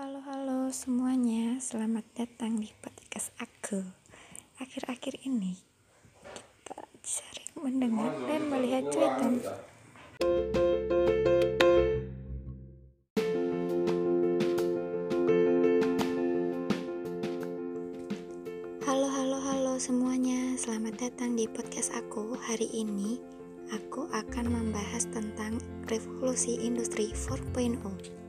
halo, halo semuanya. Selamat datang di podcast aku. Akhir-akhir ini kita sering mendengar dan melihat cerita Halo, halo, halo semuanya. Selamat datang di podcast aku. Hari ini aku akan membahas tentang revolusi industri 4.0.